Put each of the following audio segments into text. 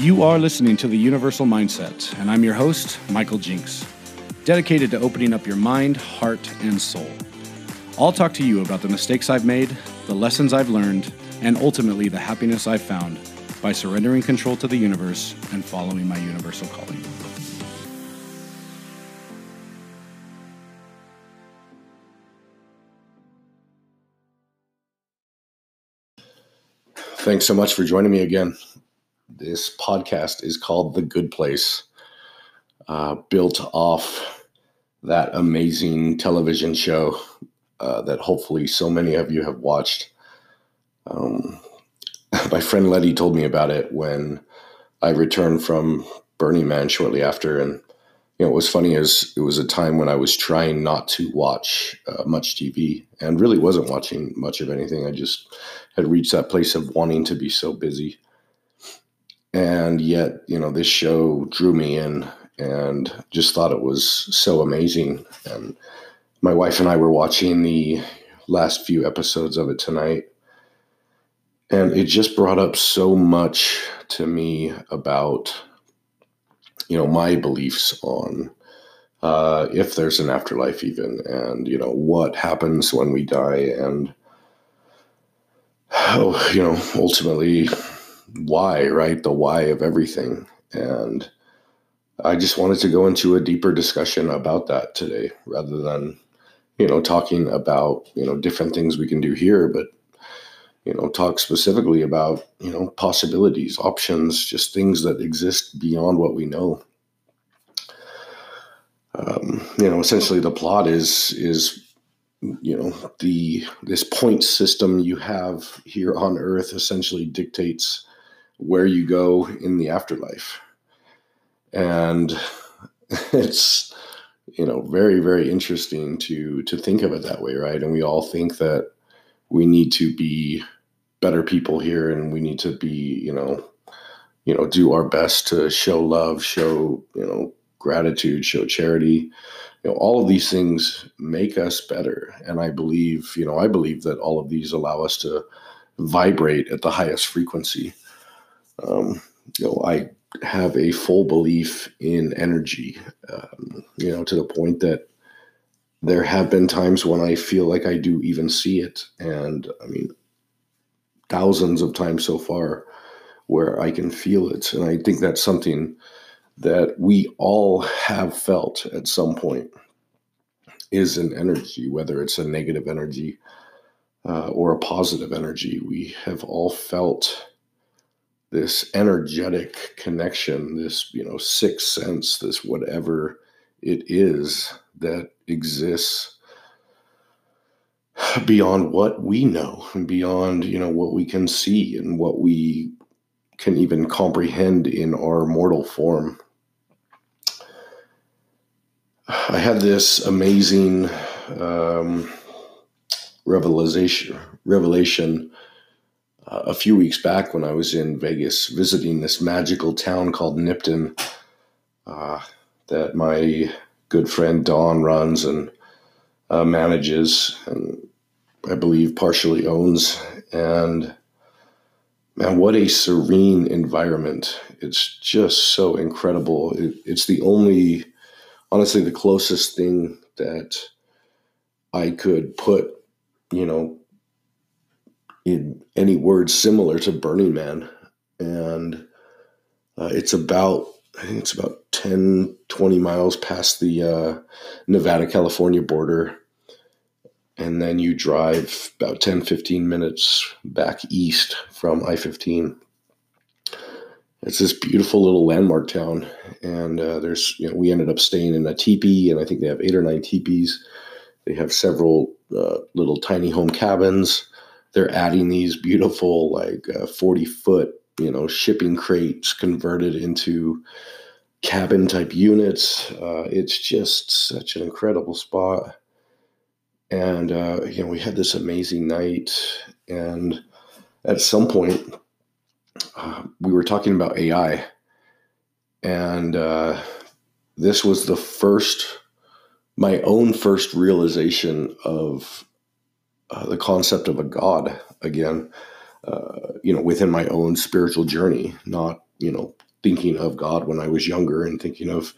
You are listening to the Universal Mindset, and I'm your host, Michael Jinks, dedicated to opening up your mind, heart, and soul. I'll talk to you about the mistakes I've made, the lessons I've learned, and ultimately the happiness I've found by surrendering control to the universe and following my universal calling. Thanks so much for joining me again. This podcast is called The Good Place, uh, built off that amazing television show uh, that hopefully so many of you have watched. Um, my friend Letty told me about it when I returned from Burning Man shortly after, and you know, what was funny is it was a time when I was trying not to watch uh, much TV and really wasn't watching much of anything. I just had reached that place of wanting to be so busy. And yet, you know, this show drew me in and just thought it was so amazing. And my wife and I were watching the last few episodes of it tonight. And it just brought up so much to me about you know my beliefs on uh, if there's an afterlife even and you know what happens when we die and how you know ultimately why right? The why of everything. And i just wanted to go into a deeper discussion about that today rather than you know talking about you know different things we can do here but you know talk specifically about you know possibilities options just things that exist beyond what we know. Um, you know essentially the plot is is you know the this point system you have here on earth essentially dictates where you go in the afterlife. And it's you know very very interesting to to think of it that way right? And we all think that we need to be better people here and we need to be you know you know do our best to show love show you know gratitude show charity. You know all of these things make us better. And i believe you know i believe that all of these allow us to vibrate at the highest frequency um, you know i have a full belief in energy um, you know to the point that there have been times when I feel like I do even see it. And I mean, thousands of times so far where I can feel it. And I think that's something that we all have felt at some point is an energy, whether it's a negative energy uh, or a positive energy. We have all felt this energetic connection, this, you know, sixth sense, this whatever it is that exists beyond what we know and beyond you know what we can see and what we can even comprehend in our mortal form. I had this amazing um, revelation revelation a few weeks back when i was in vegas visiting this magical town called nipton uh, that my good friend Don runs and uh, manages, and I believe partially owns. And man, what a serene environment! It's just so incredible. It, it's the only, honestly, the closest thing that I could put, you know, in any words similar to Burning Man, and uh, it's about I think it's about 10, 20 miles past the uh, Nevada California border. And then you drive about 10, 15 minutes back east from I 15. It's this beautiful little landmark town. And uh, there's, you know, we ended up staying in a teepee, and I think they have eight or nine teepees. They have several uh, little tiny home cabins. They're adding these beautiful, like 40 uh, foot you know shipping crates converted into cabin type units. Uh, it's just such an incredible spot. And uh, you know, we had this amazing night, and at some point, uh, we were talking about AI, and uh, this was the first, my own first realization of uh, the concept of a God again uh, you know, within my own spiritual journey, not, you know, thinking of God when I was younger and thinking of,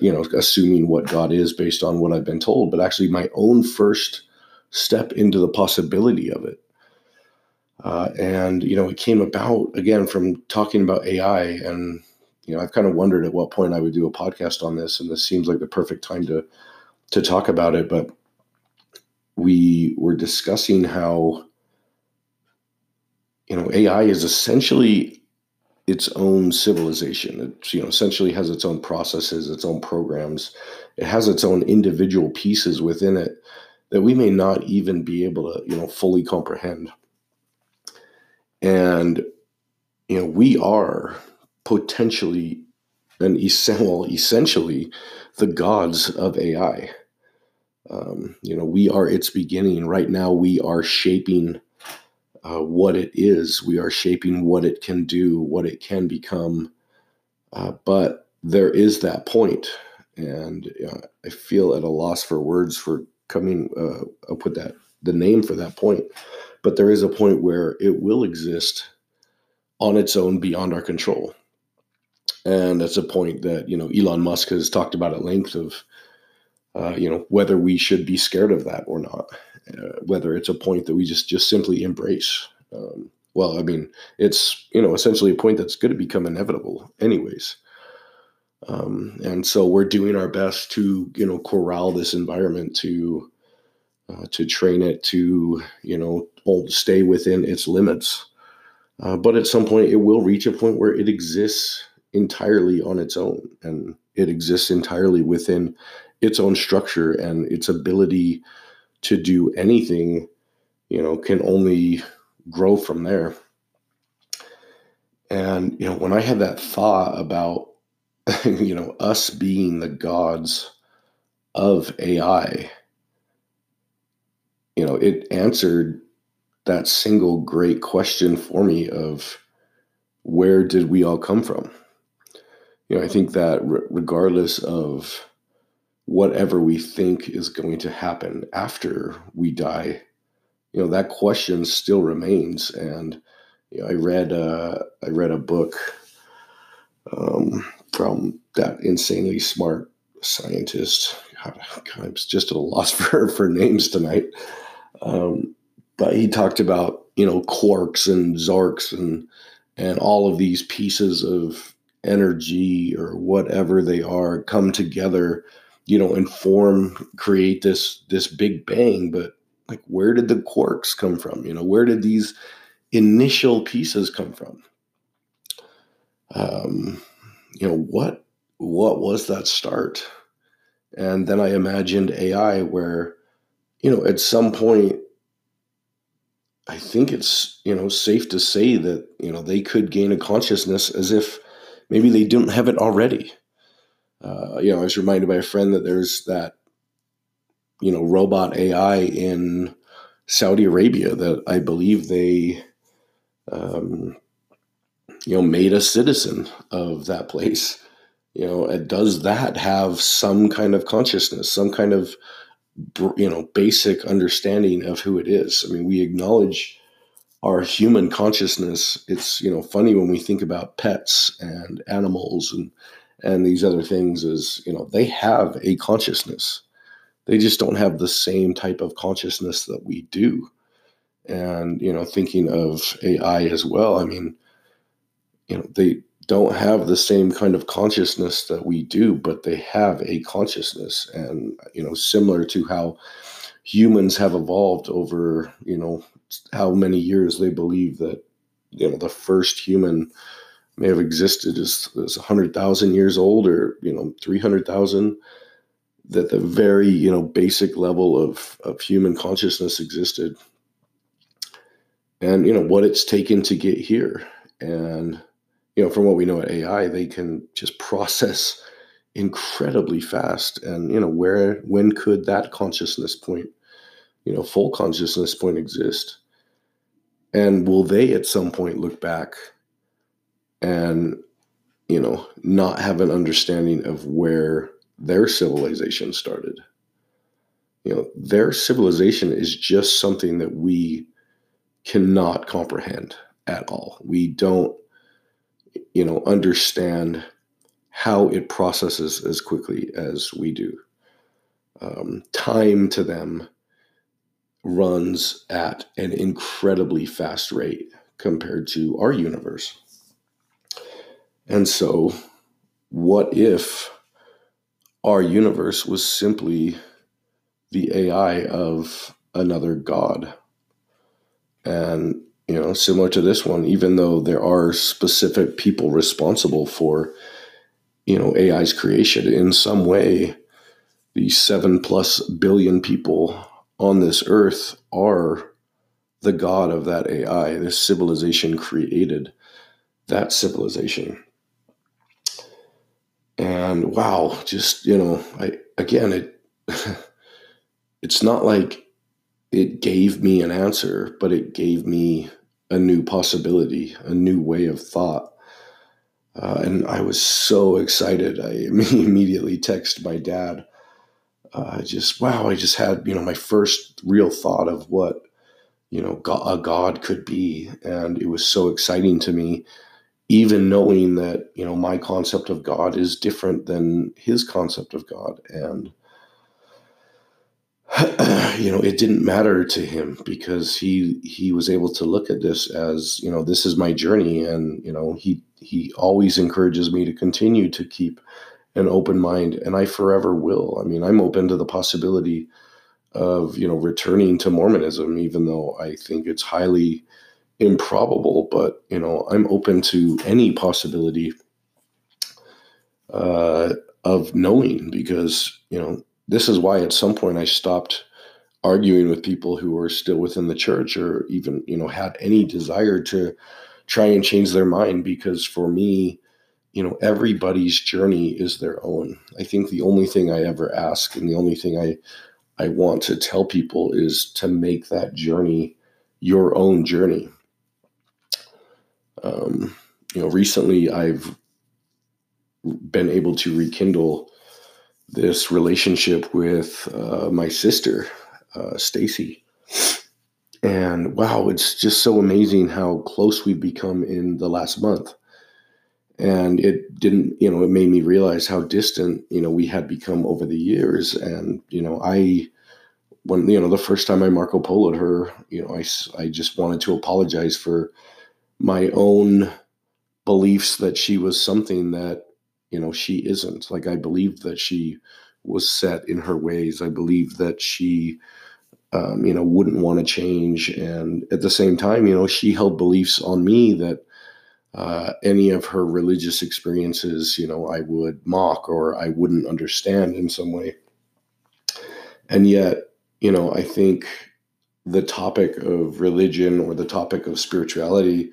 you know, assuming what God is based on what I've been told, but actually my own first step into the possibility of it. Uh, and, you know, it came about again from talking about AI. And, you know, I've kind of wondered at what point I would do a podcast on this. And this seems like the perfect time to, to talk about it. But we were discussing how, you know, AI is essentially its own civilization. It you know essentially has its own processes, its own programs. It has its own individual pieces within it that we may not even be able to you know fully comprehend. And you know we are potentially and essential, essentially the gods of AI. Um, you know, we are its beginning. Right now, we are shaping uh, what it is. We are shaping what it can do, what it can become. Uh, but there is that point, and uh, I feel at a loss for words for coming. Uh, I'll put that the name for that point. But there is a point where it will exist on its own beyond our control, and that's a point that you know Elon Musk has talked about at length of. Uh, you know whether we should be scared of that or not uh, whether it's a point that we just just simply embrace. Um, well, I mean, it's you know essentially a point that's going to become inevitable, anyways. Um, and so we're doing our best to you know corral this environment to uh, to train it to you know stay within its limits. Uh, but at some point, it will reach a point where it exists entirely on its own, and it exists entirely within its own structure and its ability to do anything, you know, can only grow from there. And, you know, when I had that thought about, you know, us being the gods of AI, you know, it answered that single great question for me of where did we all come from? You know, I think that regardless of whatever we think is going to happen after we die, you know, that question still remains. And you know, I read uh, I read a book um, from that insanely smart scientist. God, I'm just at a loss for for names tonight. Um, but he talked about you know quarks and zarks and and all of these pieces of energy or whatever they are come together you know, inform, create this this big bang. But like, where did the quarks come from? You know, where did these initial pieces come from? Um, you know, what what was that start? And then I imagined AI, where you know, at some point, I think it's you know safe to say that you know they could gain a consciousness as if maybe they didn't have it already uh, you know, I was reminded by a friend that there's that, you know, robot AI in Saudi Arabia that I believe they, um, you know, made a citizen of that place. You know, does that have some kind of consciousness, some kind of, you know, basic understanding of who it is? I mean, we acknowledge our human consciousness. It's, you know, funny when we think about pets and animals and, and these other things is you know they have a consciousness. They just don't have the same type of consciousness that we do. And you know thinking of ai as well i mean you know they don't have the same kind of consciousness that we do but they have a consciousness. And you know similar to how humans have evolved over you know how many years they believe that you know the first human may have existed as, as 100,000 years old or, you know, 300,000, that the very, you know, basic level of, of human consciousness existed. And, you know, what it's taken to get here. And, you know, from what we know at AI, they can just process incredibly fast. And, you know, where, when could that consciousness point, you know, full consciousness point exist? And will they at some point look back and you know not have an understanding of where their civilization started you know their civilization is just something that we cannot comprehend at all we don't you know, understand how it processes as quickly as we do. Um, time to them runs at an incredibly fast rate compared to our universe. And so, what if our universe was simply the AI of another god? And, you know, similar to this one, even though there are specific people responsible for, you know, AI's creation in some way, the seven plus billion people on this earth are the god of that AI. This civilization created that civilization. And wow, just, you know, I again it it's not like it gave me an answer, but it gave me a new possibility, a new way of thought. Uh, and I was so excited. I immediately texted my dad. Uh, just wow! I just had you know my first real thought of what you know a God could be, and it was so exciting to me. Even knowing that you know my concept of God is different than his concept of God, and you know it didn't matter to him because he he was able to look at this as you know this is my journey. And you know he he always encourages me to continue to keep an open mind. And i forever will. I mean i'm open to the possibility of you know returning to mormonism even though i think it's highly improbable but you know i'm open to any possibility uh, of knowing because you know this is why at some point I stopped arguing with people who were still within the church or even, you know, had any desire to try and change their mind because for me, you know, everybody's journey is their own. I think the only thing I ever ask and the only thing I I want to tell people is to make that journey your own journey. Um, you know, recently I've been able to rekindle this relationship with uh, my sister, uh, Stacy. And wow, it's just so amazing how close we've become in the last month. And it didn't, you know, it made me realize how distant, you know, we had become over the years. And, you know, I, when, you know, the first time I Marco Poloed her, you know, I, I just wanted to apologize for my own beliefs that she was something that you know she isn't. Like i believe that she was set in her ways. I believe that she um, you know wouldn't want to change. And at the same time you know she held beliefs on me that uh, any of her religious experiences you know i would mock or i wouldn't understand in some way. And yet you know i think the topic of religion or the topic of spirituality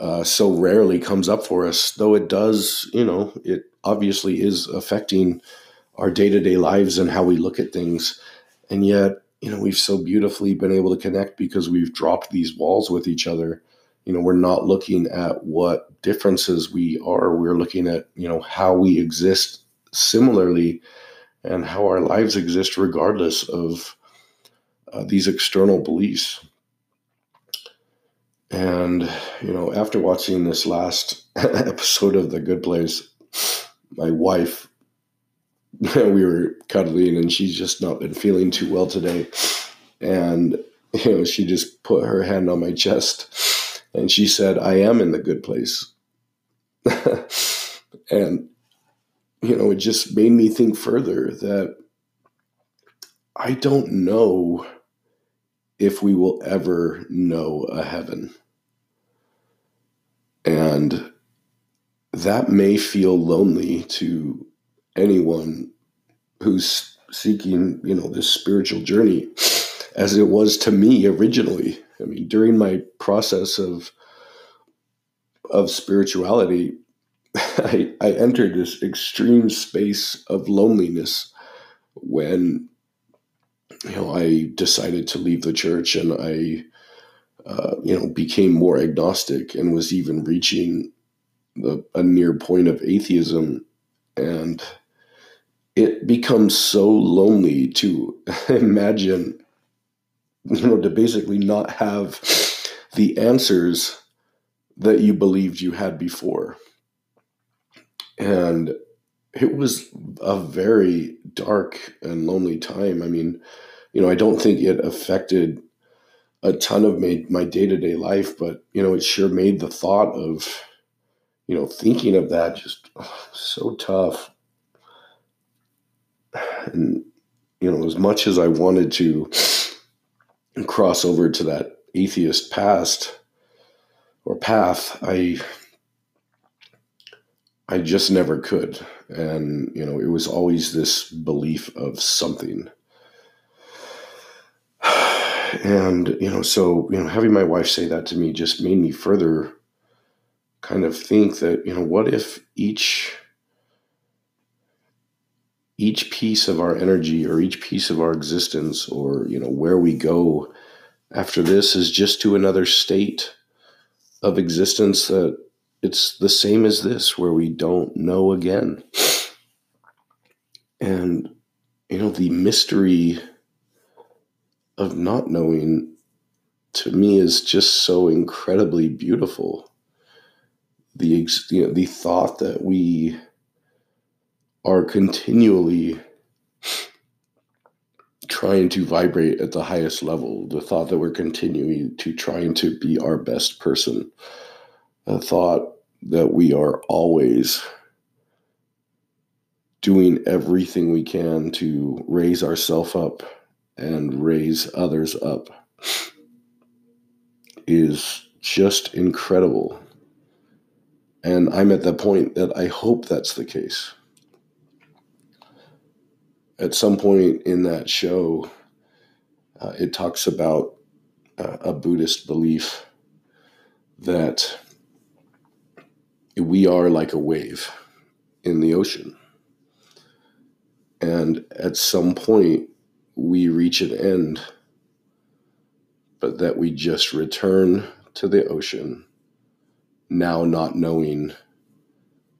uh, so rarely comes up for us, though it does, you know, it obviously is affecting our day to day lives and how we look at things. And yet, you know, we've so beautifully been able to connect because we've dropped these walls with each other. You know, we're not looking at what differences we are, we're looking at, you know, how we exist similarly and how our lives exist regardless of uh, these external beliefs. And, you know, after watching this last episode of The Good Place, my wife, we were cuddling and she's just not been feeling too well today. And, you know, she just put her hand on my chest and she said, I am in the good place. and, you know, it just made me think further that I don't know if we will ever know a heaven. And that may feel lonely to anyone who's seeking, you know, this spiritual journey as it was to me originally. I mean, during my process of of spirituality, I, I entered this extreme space of loneliness when you know I decided to leave the church and I uh, you know, became more agnostic and was even reaching the, a near point of atheism. And it becomes so lonely to imagine, you know, to basically not have the answers that you believed you had before. And it was a very dark and lonely time. I mean, you know, I don't think it affected a ton of my, my day-to-day life, but you know, it sure made the thought of, you know, thinking of that just oh, so tough. And you know, as much as I wanted to cross over to that atheist past or path, I I just never could. And, you know, it was always this belief of something. And, you know, so, you know, having my wife say that to me just made me further kind of think that, you know, what if each each piece of our energy or each piece of our existence or, you know, where we go after this is just to another state of existence that it's the same as this, where we don't know again. And, you know, the mystery of not knowing to me is just so incredibly beautiful. The, you know, the thought that we are continually trying to vibrate at the highest level, the thought that we're continuing to trying to be our best person, the thought that we are always doing everything we can to raise ourselves up and raise others up is just incredible. And I'm at the point that I hope that's the case. At some point in that show, uh, it talks about uh, a Buddhist belief that we are like a wave in the ocean. And at some point, we reach an end, but that we just return to the ocean, now not knowing,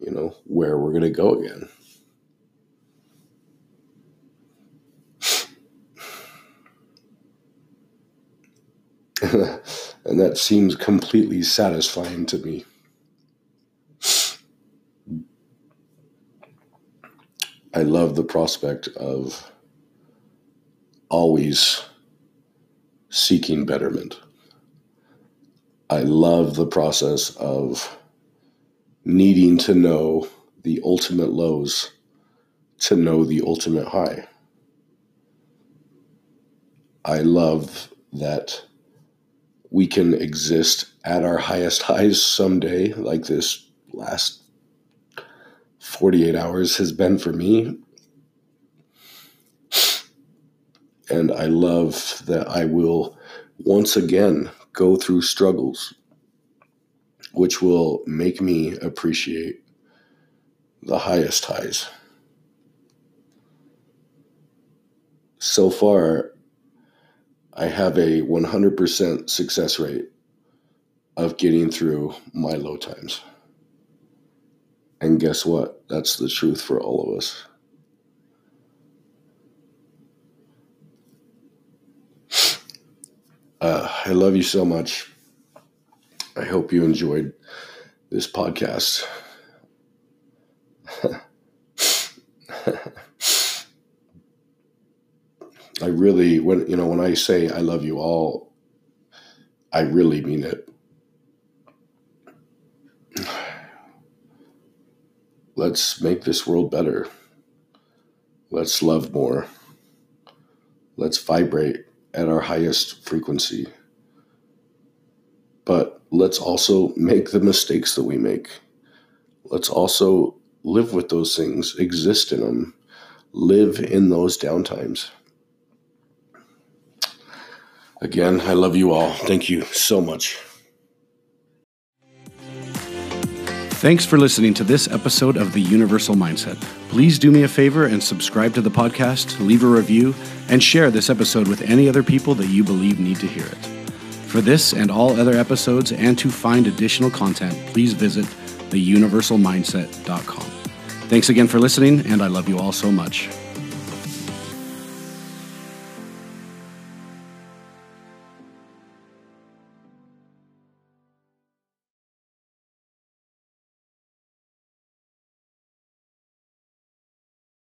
you know, where we're going to go again. and that seems completely satisfying to me. I love the prospect of always seeking betterment. I love the process of needing to know the ultimate lows to know the ultimate high. I love that we can exist at our highest highs someday, like this last 48 hours has been for me. And I love that I will once again go through struggles, which will make me appreciate the highest highs. So far, I have a 100% success rate of getting through my low times. And guess what? That's the truth for all of us. Uh, I love you so much. I hope you enjoyed this podcast. I really, when you know, when I say I love you all, I really mean it. Let's make this world better. Let's love more. Let's vibrate at our highest frequency. But let's also make the mistakes that we make. Let's also live with those things, exist in them, live in those downtimes. Again, I love you all. Thank you so much. Thanks for listening to this episode of The Universal Mindset. Please do me a favor and subscribe to the podcast, leave a review, and share this episode with any other people that you believe need to hear it. For this and all other episodes, and to find additional content, please visit theuniversalmindset.com. Thanks again for listening, and I love you all so much.